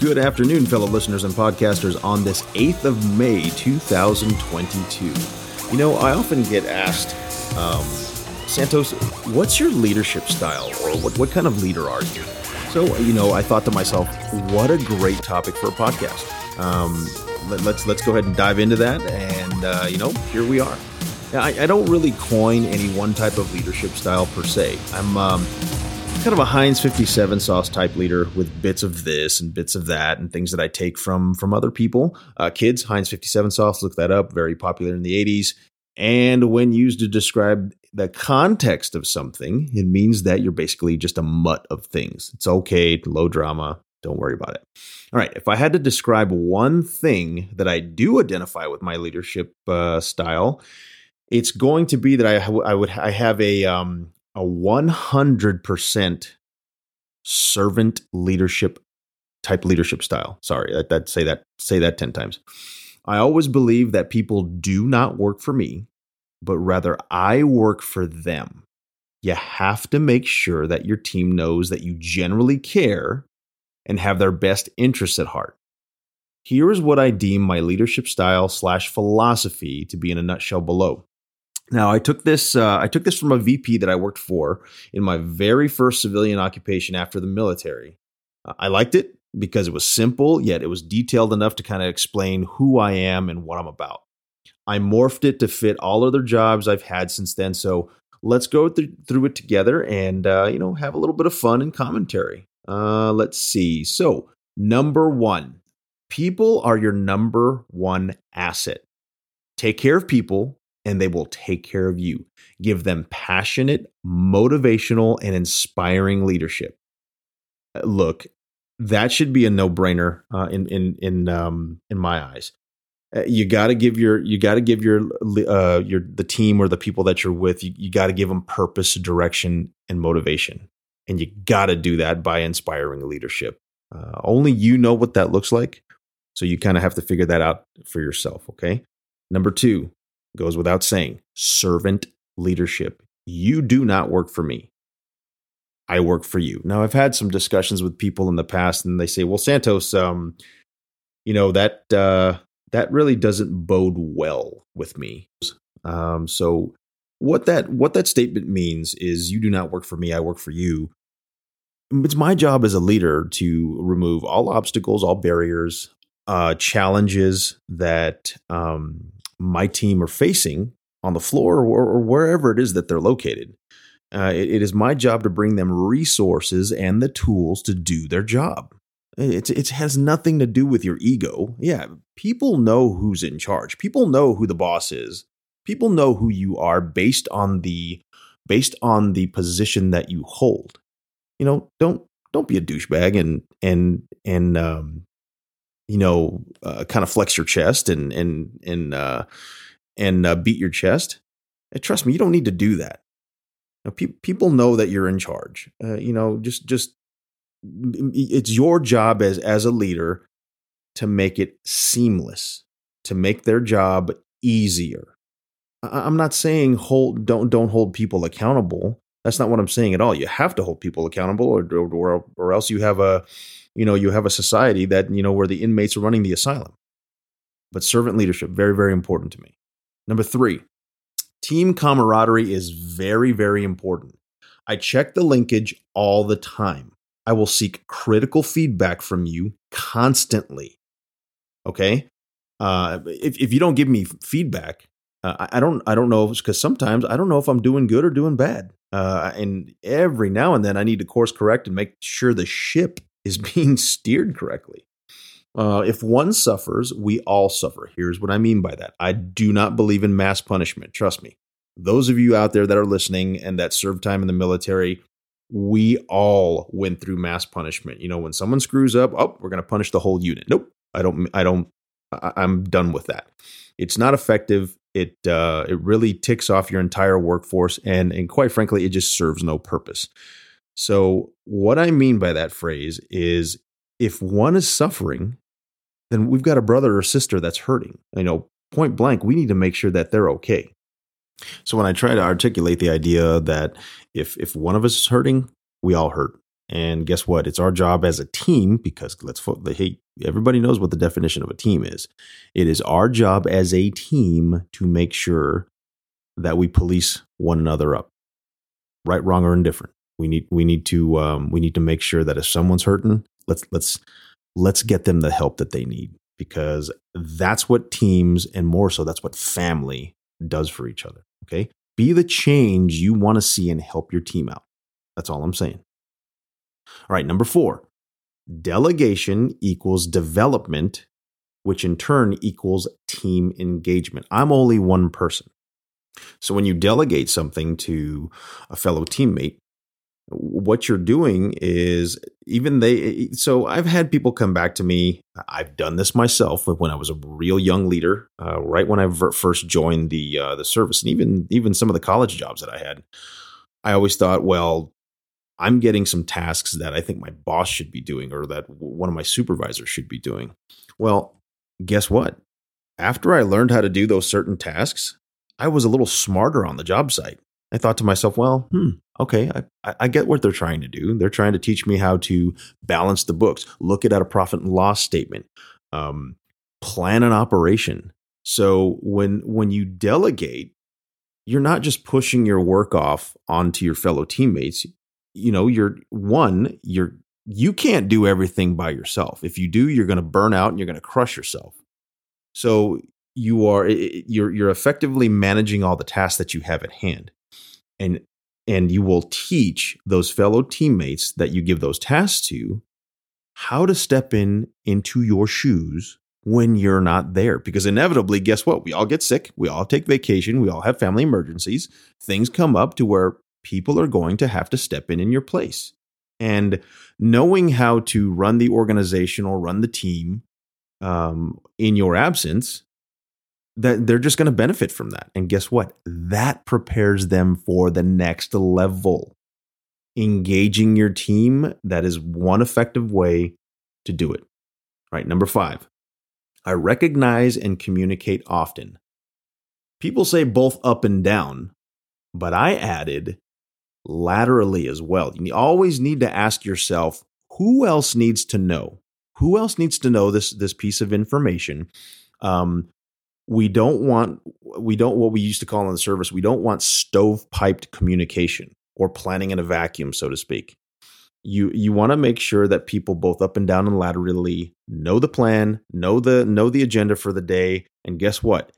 Good afternoon, fellow listeners and podcasters, on this 8th of May, 2022. You know, I often get asked, um, Santos, what's your leadership style or what, what kind of leader are you? So, you know, I thought to myself, what a great topic for a podcast. Um, let, us let's, let's go ahead and dive into that, and uh, you know, here we are. I, I, don't really coin any one type of leadership style per se. I'm um, kind of a Heinz 57 sauce type leader with bits of this and bits of that and things that I take from from other people. Uh, kids, Heinz 57 sauce, look that up. Very popular in the 80s. And when used to describe the context of something, it means that you're basically just a mutt of things. It's okay, low drama. Don't worry about it. All right. If I had to describe one thing that I do identify with my leadership uh, style, it's going to be that I, I would I have a um, a 100% servant leadership type leadership style. Sorry, that, that say that say that 10 times. I always believe that people do not work for me, but rather I work for them. You have to make sure that your team knows that you generally care and have their best interests at heart. Here is what I deem my leadership style slash philosophy to be in a nutshell below. Now, I took this. Uh, I took this from a VP that I worked for in my very first civilian occupation after the military. Uh, I liked it because it was simple, yet it was detailed enough to kind of explain who I am and what I'm about. I morphed it to fit all other jobs I've had since then. So let's go th- through it together and uh, you know have a little bit of fun and commentary. Uh, let's see. So number one, people are your number one asset. Take care of people and they will take care of you. Give them passionate, motivational, and inspiring leadership. Uh, look, that should be a no-brainer uh, in in in um, in my eyes. Uh, you got to give your you got to give your uh, your the team or the people that you're with. You, you got to give them purpose, direction, and motivation, and you got to do that by inspiring leadership. Uh, only you know what that looks like, so you kind of have to figure that out for yourself. Okay. Number two, goes without saying servant leadership. You do not work for me. I work for you. Now, I've had some discussions with people in the past, and they say, "Well, Santos, um, you know that uh, that really doesn't bode well with me." Um, so, what that what that statement means is, you do not work for me. I work for you. It's my job as a leader to remove all obstacles, all barriers, uh, challenges that um, my team are facing on the floor or, or wherever it is that they're located. Uh, it, it is my job to bring them resources and the tools to do their job. It, it has nothing to do with your ego. Yeah, people know who's in charge. People know who the boss is. People know who you are based on the based on the position that you hold. You know, don't don't be a douchebag and and and um, you know, uh, kind of flex your chest and and and uh, and uh, beat your chest. And trust me, you don't need to do that. Know, pe- people know that you're in charge. Uh, you know, just just it's your job as as a leader to make it seamless, to make their job easier. I- I'm not saying hold don't don't hold people accountable. That's not what I'm saying at all. You have to hold people accountable, or or, or else you have a you know you have a society that you know where the inmates are running the asylum. But servant leadership very very important to me. Number three team camaraderie is very very important. I check the linkage all the time. I will seek critical feedback from you constantly. Okay? Uh, if, if you don't give me feedback uh, I don't I don't know because sometimes I don't know if I'm doing good or doing bad. Uh, and every now and then I need to course correct and make sure the ship is being steered correctly. Uh, if one suffers, we all suffer. Here's what I mean by that. I do not believe in mass punishment. Trust me. Those of you out there that are listening and that served time in the military, we all went through mass punishment. You know, when someone screws up, oh, we're going to punish the whole unit. Nope. I don't, I don't, I'm done with that. It's not effective. It, uh, it really ticks off your entire workforce. And, and quite frankly, it just serves no purpose. So, what I mean by that phrase is if one is suffering, then we've got a brother or sister that's hurting. You know, point blank, we need to make sure that they're okay. So when I try to articulate the idea that if if one of us is hurting, we all hurt. And guess what? It's our job as a team because let's hey, everybody knows what the definition of a team is. It is our job as a team to make sure that we police one another up, right, wrong, or indifferent. We need we need to um, we need to make sure that if someone's hurting, let's let's let's get them the help that they need because that's what teams and more so that's what family does for each other. Okay, be the change you want to see and help your team out. That's all I'm saying. All right, number four delegation equals development, which in turn equals team engagement. I'm only one person. So when you delegate something to a fellow teammate, what you're doing is even they so i've had people come back to me i've done this myself when i was a real young leader uh, right when i first joined the uh, the service and even even some of the college jobs that i had i always thought well I'm getting some tasks that I think my boss should be doing or that one of my supervisors should be doing. Well, guess what? After I learned how to do those certain tasks, I was a little smarter on the job site. I thought to myself, well, hmm, okay, I, I get what they're trying to do. They're trying to teach me how to balance the books, look at a profit and loss statement, um, plan an operation. So when when you delegate, you're not just pushing your work off onto your fellow teammates you know, you're one, you're you can't do everything by yourself. If you do, you're going to burn out and you're going to crush yourself. So you are you're you're effectively managing all the tasks that you have at hand. And and you will teach those fellow teammates that you give those tasks to how to step in into your shoes when you're not there. Because inevitably guess what? We all get sick. We all take vacation. We all have family emergencies. Things come up to where people are going to have to step in in your place. And knowing how to run the organization or run the team um, in your absence, that they're just going to benefit from that. And guess what? That prepares them for the next level. Engaging your team, that is one effective way to do it. All right, number five, I recognize and communicate often. People say both up and down, but I added laterally as well. You always need to ask yourself who else needs to know? Who else needs to know this this piece of information? Um, we don't want we don't what we used to call in the service we don't want stovepiped communication or planning in a vacuum so to speak you you want to make sure that people both up and down and laterally know the plan know the know the agenda for the day and guess what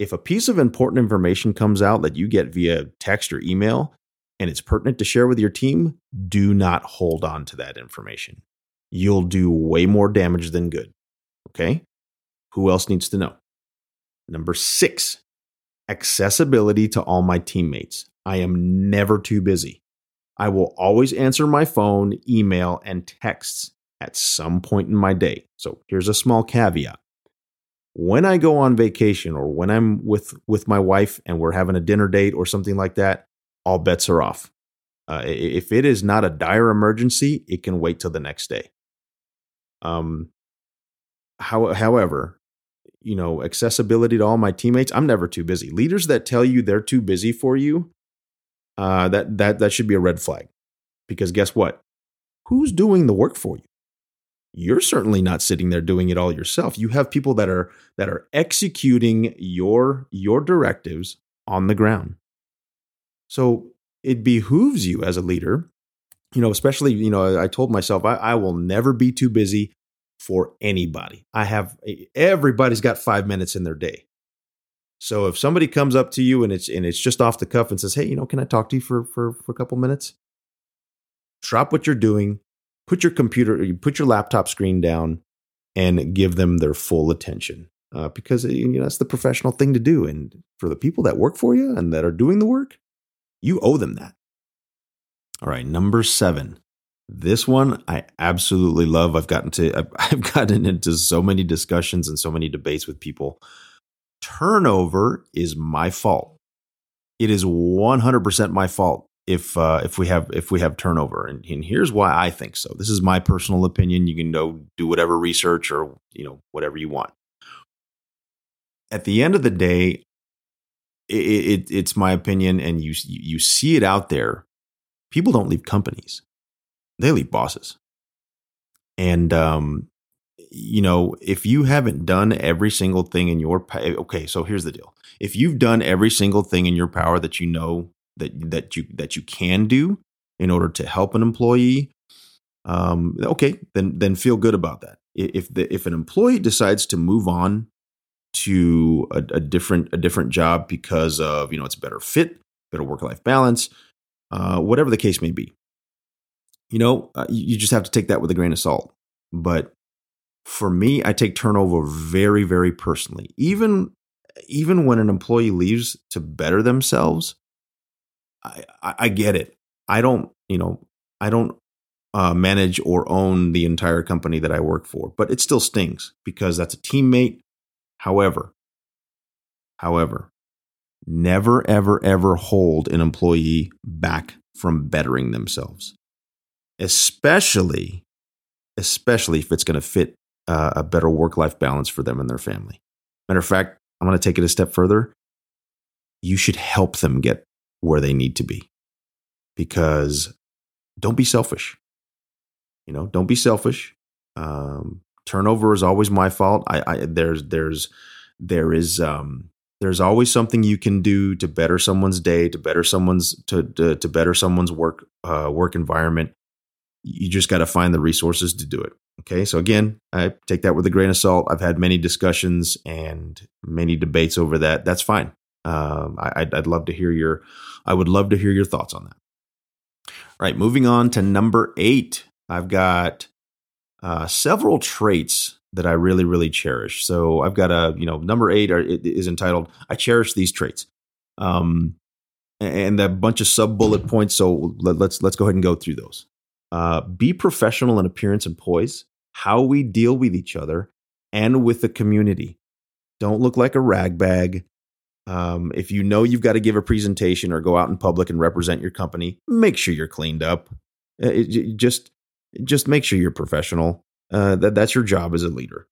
if a piece of important information comes out that you get via text or email and it's pertinent to share with your team, do not hold on to that information. You'll do way more damage than good. Okay? Who else needs to know? Number six, accessibility to all my teammates. I am never too busy. I will always answer my phone, email, and texts at some point in my day. So here's a small caveat. When I go on vacation or when I'm with with my wife and we're having a dinner date or something like that, all bets are off. Uh, if it is not a dire emergency, it can wait till the next day. Um, how, however, you know, accessibility to all my teammates, I'm never too busy. Leaders that tell you they're too busy for you, uh, that that that should be a red flag, because guess what? Who's doing the work for you? You're certainly not sitting there doing it all yourself. You have people that are that are executing your your directives on the ground. So it behooves you as a leader, you know, especially, you know, I told myself I, I will never be too busy for anybody. I have everybody's got five minutes in their day. So if somebody comes up to you and it's and it's just off the cuff and says, "Hey, you know, can I talk to you for for for a couple minutes?" Drop what you're doing, put your computer, you put your laptop screen down, and give them their full attention. Uh, because you know that's the professional thing to do, and for the people that work for you and that are doing the work, you owe them that. All right, number seven. This one I absolutely love. I've gotten to I've gotten into so many discussions and so many debates with people. Turnover is my fault. It is 100% my fault if uh, if we have if we have turnover, and, and here's why I think so. This is my personal opinion. You can go do whatever research or you know whatever you want. At the end of the day, it, it, it's my opinion, and you you see it out there. People don't leave companies. They leave bosses. And um, you know, if you haven't done every single thing in your okay, so here's the deal. If you've done every single thing in your power that you know that that you that you can do in order to help an employee, um, okay, then then feel good about that. If the if an employee decides to move on to a, a different a different job because of you know it's a better fit, better work life balance, uh, whatever the case may be, you know, uh, you just have to take that with a grain of salt. But for me, I take turnover very, very personally. Even even when an employee leaves to better themselves, I, I, I get it. I don't, you know, I don't uh, manage or own the entire company that I work for, but it still stings because that's a teammate. However, however, never, ever, ever hold an employee back from bettering themselves especially especially if it's going to fit uh, a better work life balance for them and their family. Matter of fact, I'm going to take it a step further. You should help them get where they need to be because don't be selfish. You know, don't be selfish. Um, turnover is always my fault. I, I there's there's there is um, there's always something you can do to better someone's day, to better someone's to to, to better someone's work uh, work environment you just got to find the resources to do it. Okay. So again, I take that with a grain of salt. I've had many discussions and many debates over that. That's fine. Um, I, would love to hear your, I would love to hear your thoughts on that. All right. Moving on to number eight. I've got uh, several traits that I really, really cherish. So I've got a, you know, number eight are, is entitled, I cherish these traits. Um, and a bunch of sub bullet points. So let, let's, let's go ahead and go through those. Uh, be professional in appearance and poise, how we deal with each other and with the community. Don't look like a ragbag. Um, if you know you've got to give a presentation or go out in public and represent your company, make sure you're cleaned up. Uh, it, it, just, just make sure you're professional. Uh, that that's your job as a leader.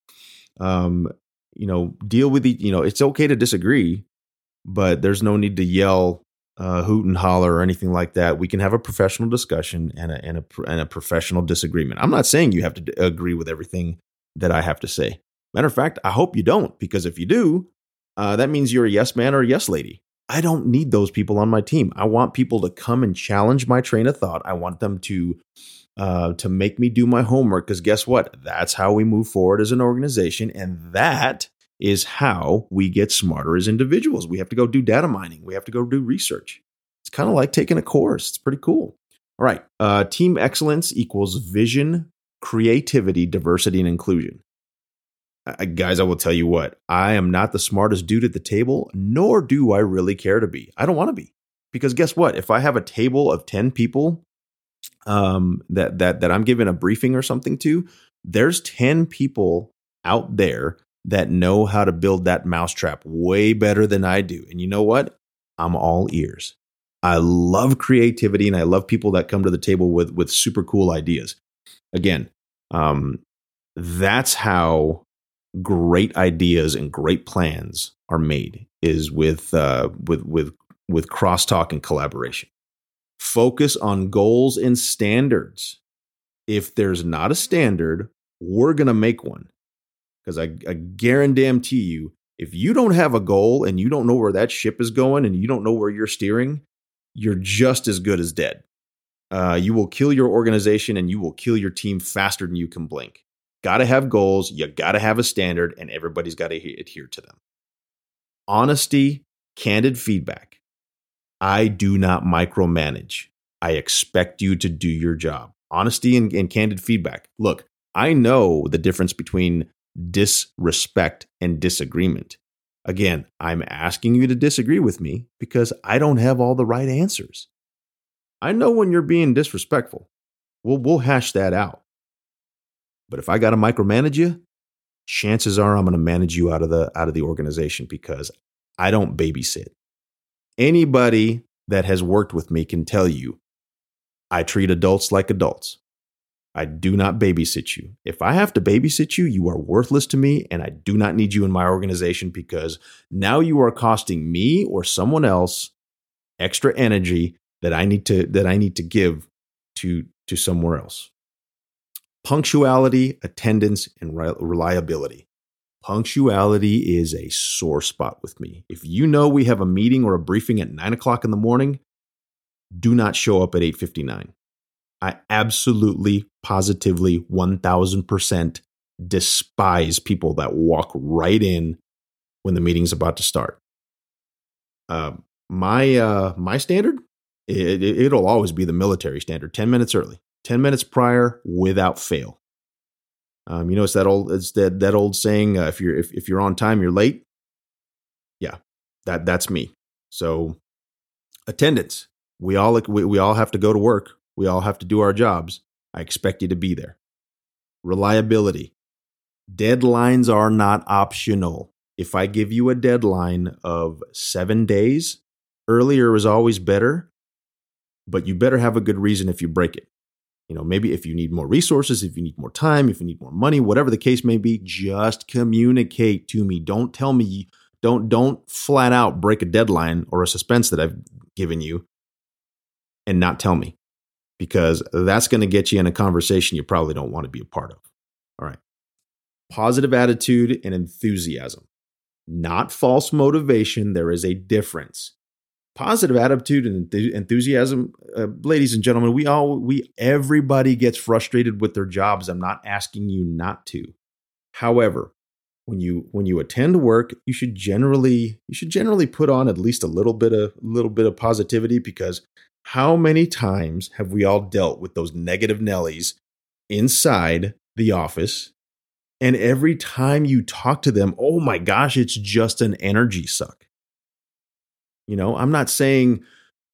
Um, you know, deal with the. You know, it's okay to disagree, but there's no need to yell uh, hoot and holler or anything like that. We can have a professional discussion and a, and a, and a professional disagreement. I'm not saying you have to agree with everything that I have to say. Matter of fact, I hope you don't, because if you do, uh, that means you're a yes man or a yes lady. I don't need those people on my team. I want people to come and challenge my train of thought. I want them to uh, to make me do my homework because guess what? That's how we move forward as an organization, and that is how we get smarter as individuals. We have to go do data mining, we have to go do research. It's kind of like taking a course, it's pretty cool. All right, uh, team excellence equals vision, creativity, diversity, and inclusion. Uh, guys, I will tell you what, I am not the smartest dude at the table, nor do I really care to be. I don't want to be. Because guess what? If I have a table of 10 people um, that, that, that I'm giving a briefing or something to, there's 10 people out there that know how to build that mousetrap way better than I do. And you know what? I'm all ears. I love creativity and I love people that come to the table with with super cool ideas. Again, um, that's how great ideas and great plans are made is with uh, with with with crosstalk and collaboration. Focus on goals and standards. If there's not a standard, we're going to make one. Because I, I guarantee you, if you don't have a goal and you don't know where that ship is going and you don't know where you're steering, you're just as good as dead. Uh, you will kill your organization and you will kill your team faster than you can blink. Got to have goals, you got to have a standard, and everybody's got to adhere to them. Honesty, candid feedback. I do not micromanage. I expect you to do your job. Honesty and, and candid feedback. Look, I know the difference between disrespect and disagreement. Again, I'm asking you to disagree with me because I don't have all the right answers. I know when you're being disrespectful. We'll, we'll hash that out. But if I got to micromanage you, chances are I'm going to manage you out of the out of the organization because I don't babysit. Anybody that has worked with me can tell you I treat adults like adults. I do not babysit you. If I have to babysit you, you are worthless to me, and I do not need you in my organization because now you are costing me or someone else extra energy that I need to that I need to give to to somewhere else. Punctuality, attendance, and reliability. Punctuality is a sore spot with me. If you know we have a meeting or a briefing at nine o'clock in the morning, do not show up at 859. I absolutely, positively, 1000% despise people that walk right in when the meeting's about to start. Uh, my uh, my standard, it, it'll always be the military standard: ten minutes early, ten minutes prior, without fail. Um, you know, it's that old it's that that old saying: uh, if you're if, if you're on time, you're late. Yeah, that that's me. So, attendance. We all we, we all have to go to work. We all have to do our jobs. I expect you to be there. Reliability. Deadlines are not optional. If I give you a deadline of seven days, earlier is always better, but you better have a good reason if you break it. You know, maybe if you need more resources, if you need more time, if you need more money, whatever the case may be, just communicate to me. Don't tell me, don't don't flat out break a deadline or a suspense that I've given you and not tell me because that's going to get you in a conversation you probably don't want to be a part of. All right positive attitude and enthusiasm, not false motivation. There is a difference. Positive attitude and enthusiasm, uh, ladies and gentlemen, we all, we, everybody gets frustrated with their jobs. I'm not asking you not to. However, when you when you attend work you should generally you should generally put on at least a little bit of little bit of positivity because how many times have we all dealt with those negative nellies inside the office and every time you talk to them, oh my gosh, it's just an energy suck. You know, I'm not saying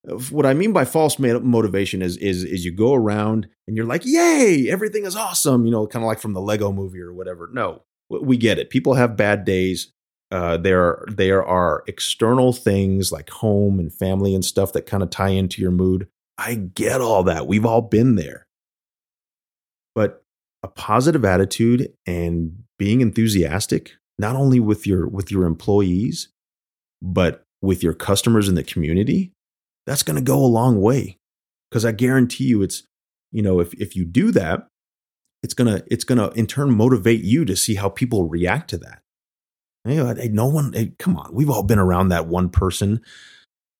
uh, what I mean by false motivation is is is you go around and you're like, "Yay, everything is awesome," you know, kind of like from the Lego movie or whatever. No, we get it. People have bad days. Uh, there there are external things like home and family and stuff that kind of tie into your mood. I get all that. We've all been there. But a positive attitude and being enthusiastic not only with your with your employees but with your customers in the community that's going to go a long way because i guarantee you it's you know if if you do that it's to it's going to in turn motivate you to see how people react to that you know, no one hey, come on we've all been around that one person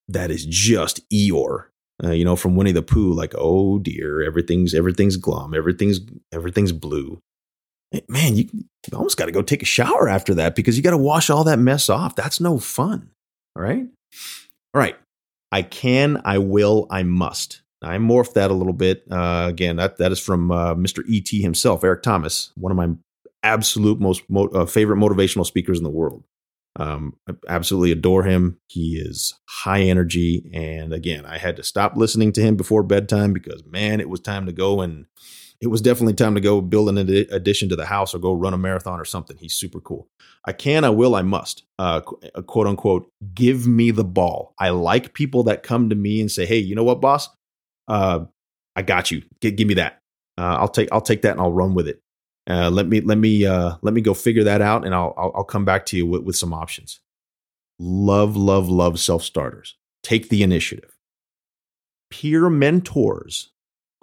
that is just eeyore uh, you know, from Winnie the Pooh, like, oh dear, everything's everything's glum, everything's everything's blue. Man, you, you almost got to go take a shower after that because you got to wash all that mess off. That's no fun. All right, all right. I can, I will, I must. I morphed that a little bit. Uh, again, that that is from uh, Mr. ET himself, Eric Thomas, one of my absolute most mo- uh, favorite motivational speakers in the world. Um, I absolutely adore him. He is high energy. And again, I had to stop listening to him before bedtime because, man, it was time to go and it was definitely time to go build an addition to the house or go run a marathon or something. He's super cool. I can, I will, I must. Uh, uh, quote unquote, give me the ball. I like people that come to me and say, "Hey, you know what, boss? Uh, I got you. G- give me that. Uh, I'll take I'll take that and I'll run with it." Uh, let me let me uh, let me go figure that out, and I'll I'll, I'll come back to you with, with some options. Love, love, love self starters. Take the initiative. Peer mentors.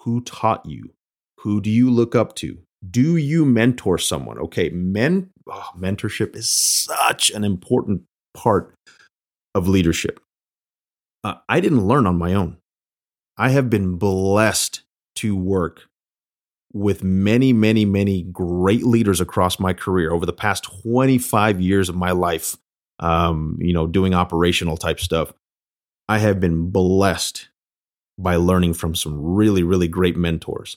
Who taught you? Who do you look up to? Do you mentor someone? Okay, men oh, mentorship is such an important part of leadership. Uh, I didn't learn on my own. I have been blessed to work with many, many, many great leaders across my career over the past 25 years of my life, um, you know, doing operational type stuff. I have been blessed by learning from some really, really great mentors.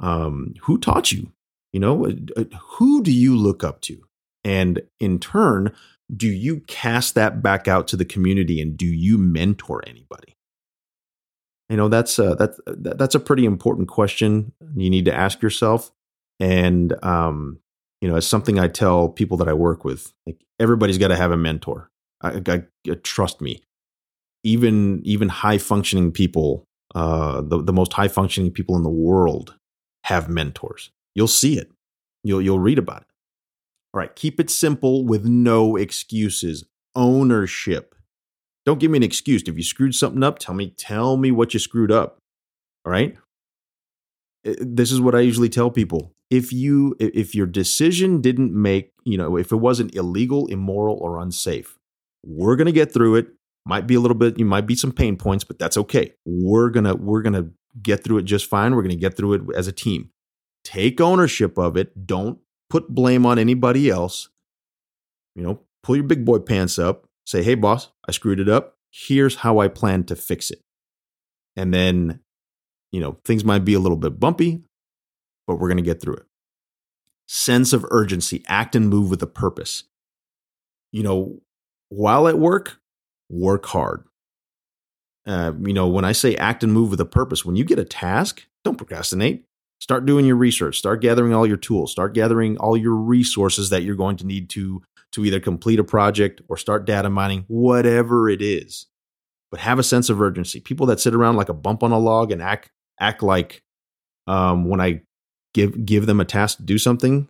Um, who taught you? You know, uh, uh, who do you look up to? And in turn, do you cast that back out to the community and do you mentor anybody? You know, that's a, that's that's a pretty important question you need to ask yourself. And um, you know, it's something I tell people that I work with. Like everybody's got to have a mentor. I, I, I, trust me. Even even high functioning people, uh, the the most high functioning people in the world have mentors. You'll see it. You'll you'll read about it. All right, keep it simple with no excuses. Ownership. Don't give me an excuse. If you screwed something up, tell me, tell me what you screwed up. All right. this is what I usually tell people. If you if your decision didn't make, you know, if it wasn't illegal, immoral or unsafe, we're going to get through it. Might be a little bit, you might be some pain points, but that's okay. We're going to we're going to get through it just fine. We're going to get through it as a team. Take ownership of it. Don't put blame on anybody else. You know, pull your big boy pants up. Say, "Hey boss, I screwed it up. Here's how I plan to fix it." And then you know, things might be a little bit bumpy, but we're going to get through it. Sense of urgency, act and move with a purpose. You know, while at work, work hard. Uh, you know, when I say act and move with a purpose, when you get a task, don't procrastinate. Start doing your research. Start gathering all your tools. Start gathering all your resources that you're going to need to to either complete a project or start data mining, whatever it is. But have a sense of urgency. People that sit around like a bump on a log and act act like um, when I give give them a task to do something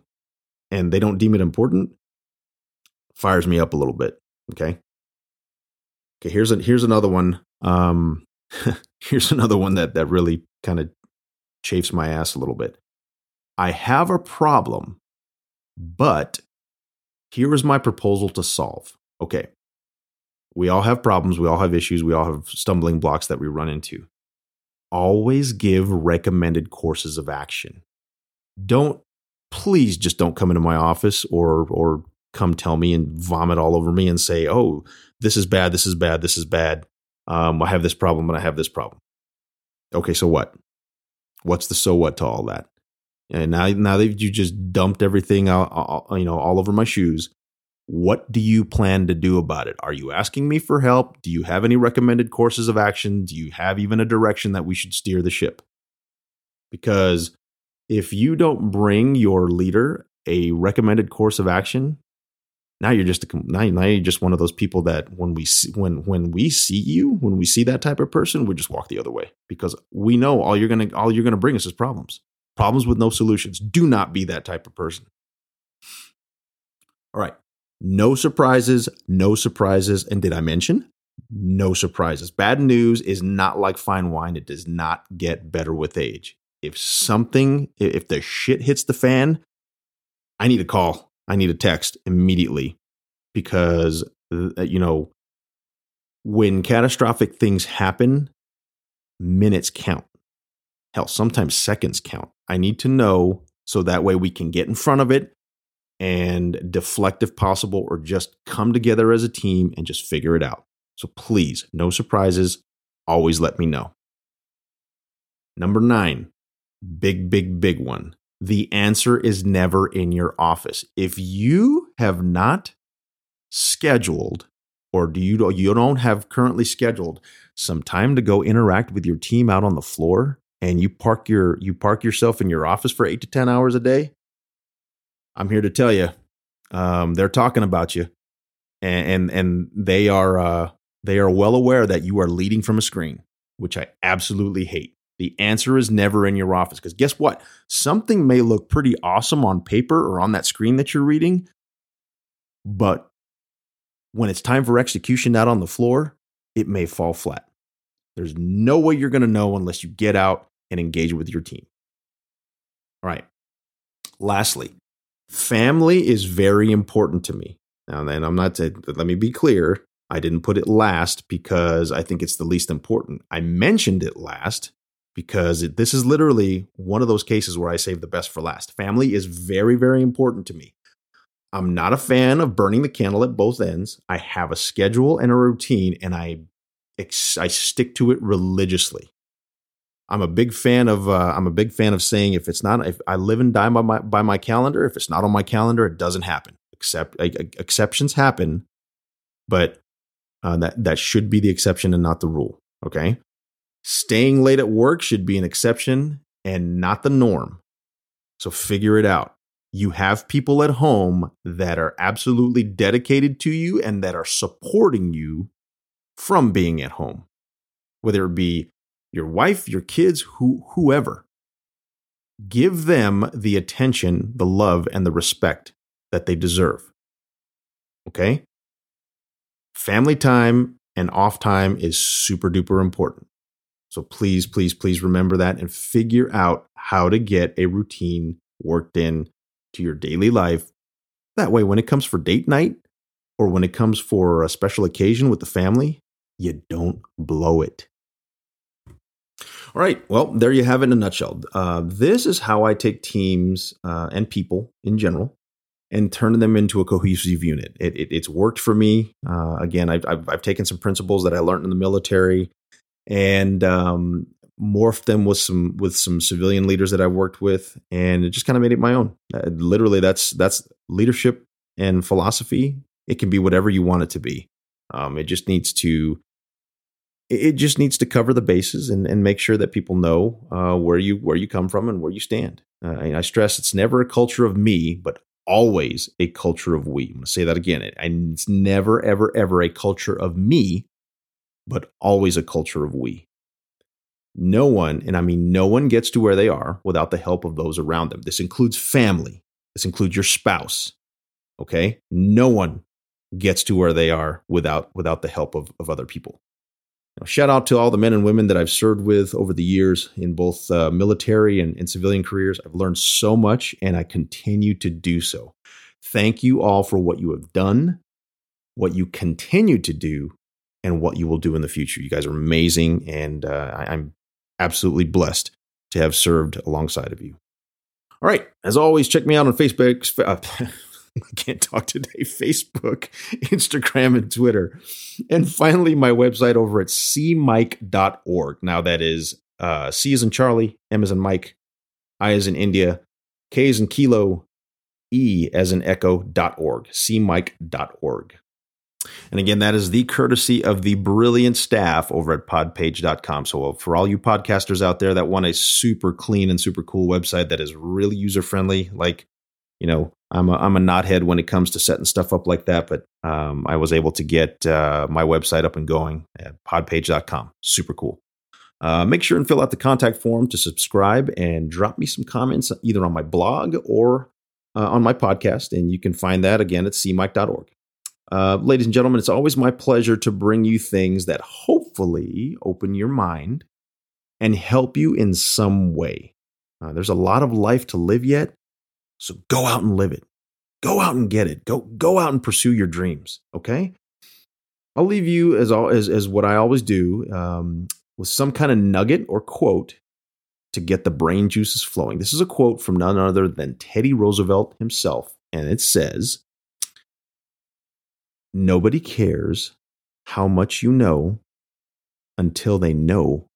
and they don't deem it important, fires me up a little bit. Okay. Okay. Here's a, here's another one. Um, here's another one that that really kind of chafes my ass a little bit. I have a problem, but here is my proposal to solve. Okay. We all have problems. We all have issues. We all have stumbling blocks that we run into always give recommended courses of action. Don't please just don't come into my office or or come tell me and vomit all over me and say, "Oh, this is bad, this is bad, this is bad. Um, I have this problem and I have this problem." Okay, so what? What's the so what to all that? And now, now that you just dumped everything out, you know, all over my shoes, what do you plan to do about it? Are you asking me for help? Do you have any recommended courses of action? Do you have even a direction that we should steer the ship? Because if you don't bring your leader a recommended course of action, now you're just a, now, now you're just one of those people that when we see, when when we see you, when we see that type of person, we just walk the other way because we know all you're gonna all you're gonna bring us is problems, problems with no solutions. Do not be that type of person. All right. No surprises, no surprises. And did I mention? No surprises. Bad news is not like fine wine, it does not get better with age. If something, if the shit hits the fan, I need a call, I need a text immediately because, uh, you know, when catastrophic things happen, minutes count. Hell, sometimes seconds count. I need to know so that way we can get in front of it and deflect if possible, or just come together as a team and just figure it out. So please, no surprises. Always let me know. Number nine, big, big, big one. The answer is never in your office. If you have not scheduled or do you you don't have currently scheduled some time to go interact with your team out on the floor and you park your you park yourself in your office for 8 to 10 hours a day I'm here to tell you, um, they're talking about you, and and, and they are uh, they are well aware that you are leading from a screen, which I absolutely hate. The answer is never in your office because guess what? Something may look pretty awesome on paper or on that screen that you're reading, but when it's time for execution out on the floor, it may fall flat. There's no way you're going to know unless you get out and engage with your team. All right. Lastly, Family is very important to me. Now, then I'm not, to, let me be clear. I didn't put it last because I think it's the least important. I mentioned it last because it, this is literally one of those cases where I save the best for last. Family is very, very important to me. I'm not a fan of burning the candle at both ends. I have a schedule and a routine, and I I stick to it religiously. I'm a big fan of uh, I'm a big fan of saying if it's not if I live and die by my by my calendar, if it's not on my calendar, it doesn't happen. Except exceptions happen, but uh, that that should be the exception and not the rule. Okay, staying late at work should be an exception and not the norm. So figure it out. You have people at home that are absolutely dedicated to you and that are supporting you from being at home, whether it be your wife, your kids, who, whoever. Give them the attention, the love, and the respect that they deserve. Okay? Family time and off time is super duper important. So please, please, please remember that and figure out how to get a routine worked in to your daily life. That way, when it comes for date night or when it comes for a special occasion with the family, you don't blow it. All right. Well, there you have it in a nutshell. Uh, this is how I take teams uh, and people in general and turn them into a cohesive unit. It, it, it's worked for me. Uh, again, I've, I've, I've, taken some principles that I learned in the military and um, morphed them with some with some civilian leaders that I've worked with, and it just kind of made it my own. Uh, literally, that's that's leadership and philosophy. It can be whatever you want it to be. Um, it just needs to it just needs to cover the bases and, and make sure that people know uh, where you where you come from and where you stand. Uh, and I stress it's never a culture of me, but always a culture of we. I'm going to say that again. it's never ever ever a culture of me, but always a culture of we. No one, and I mean no one, gets to where they are without the help of those around them. This includes family. This includes your spouse. Okay, no one gets to where they are without without the help of, of other people. Shout out to all the men and women that I've served with over the years in both uh, military and, and civilian careers. I've learned so much and I continue to do so. Thank you all for what you have done, what you continue to do, and what you will do in the future. You guys are amazing, and uh, I, I'm absolutely blessed to have served alongside of you. All right, as always, check me out on Facebook. Uh, I can't talk today, Facebook, Instagram, and Twitter. And finally, my website over at cmike.org. Now, that is uh, C is in Charlie, M is in Mike, I is in India, K is in Kilo, E as in Echo.org, cmike.org. And again, that is the courtesy of the brilliant staff over at podpage.com. So, for all you podcasters out there that want a super clean and super cool website that is really user friendly, like you know, I'm a, I'm a knothead when it comes to setting stuff up like that, but um, I was able to get uh, my website up and going at podpage.com. Super cool. Uh, make sure and fill out the contact form to subscribe and drop me some comments either on my blog or uh, on my podcast. And you can find that again at cmike.org. Uh, ladies and gentlemen, it's always my pleasure to bring you things that hopefully open your mind and help you in some way. Uh, there's a lot of life to live yet, so go out and live it. Go out and get it. Go go out and pursue your dreams. Okay. I'll leave you as as as what I always do um, with some kind of nugget or quote to get the brain juices flowing. This is a quote from none other than Teddy Roosevelt himself, and it says, "Nobody cares how much you know until they know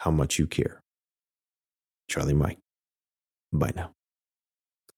how much you care." Charlie Mike. Bye now.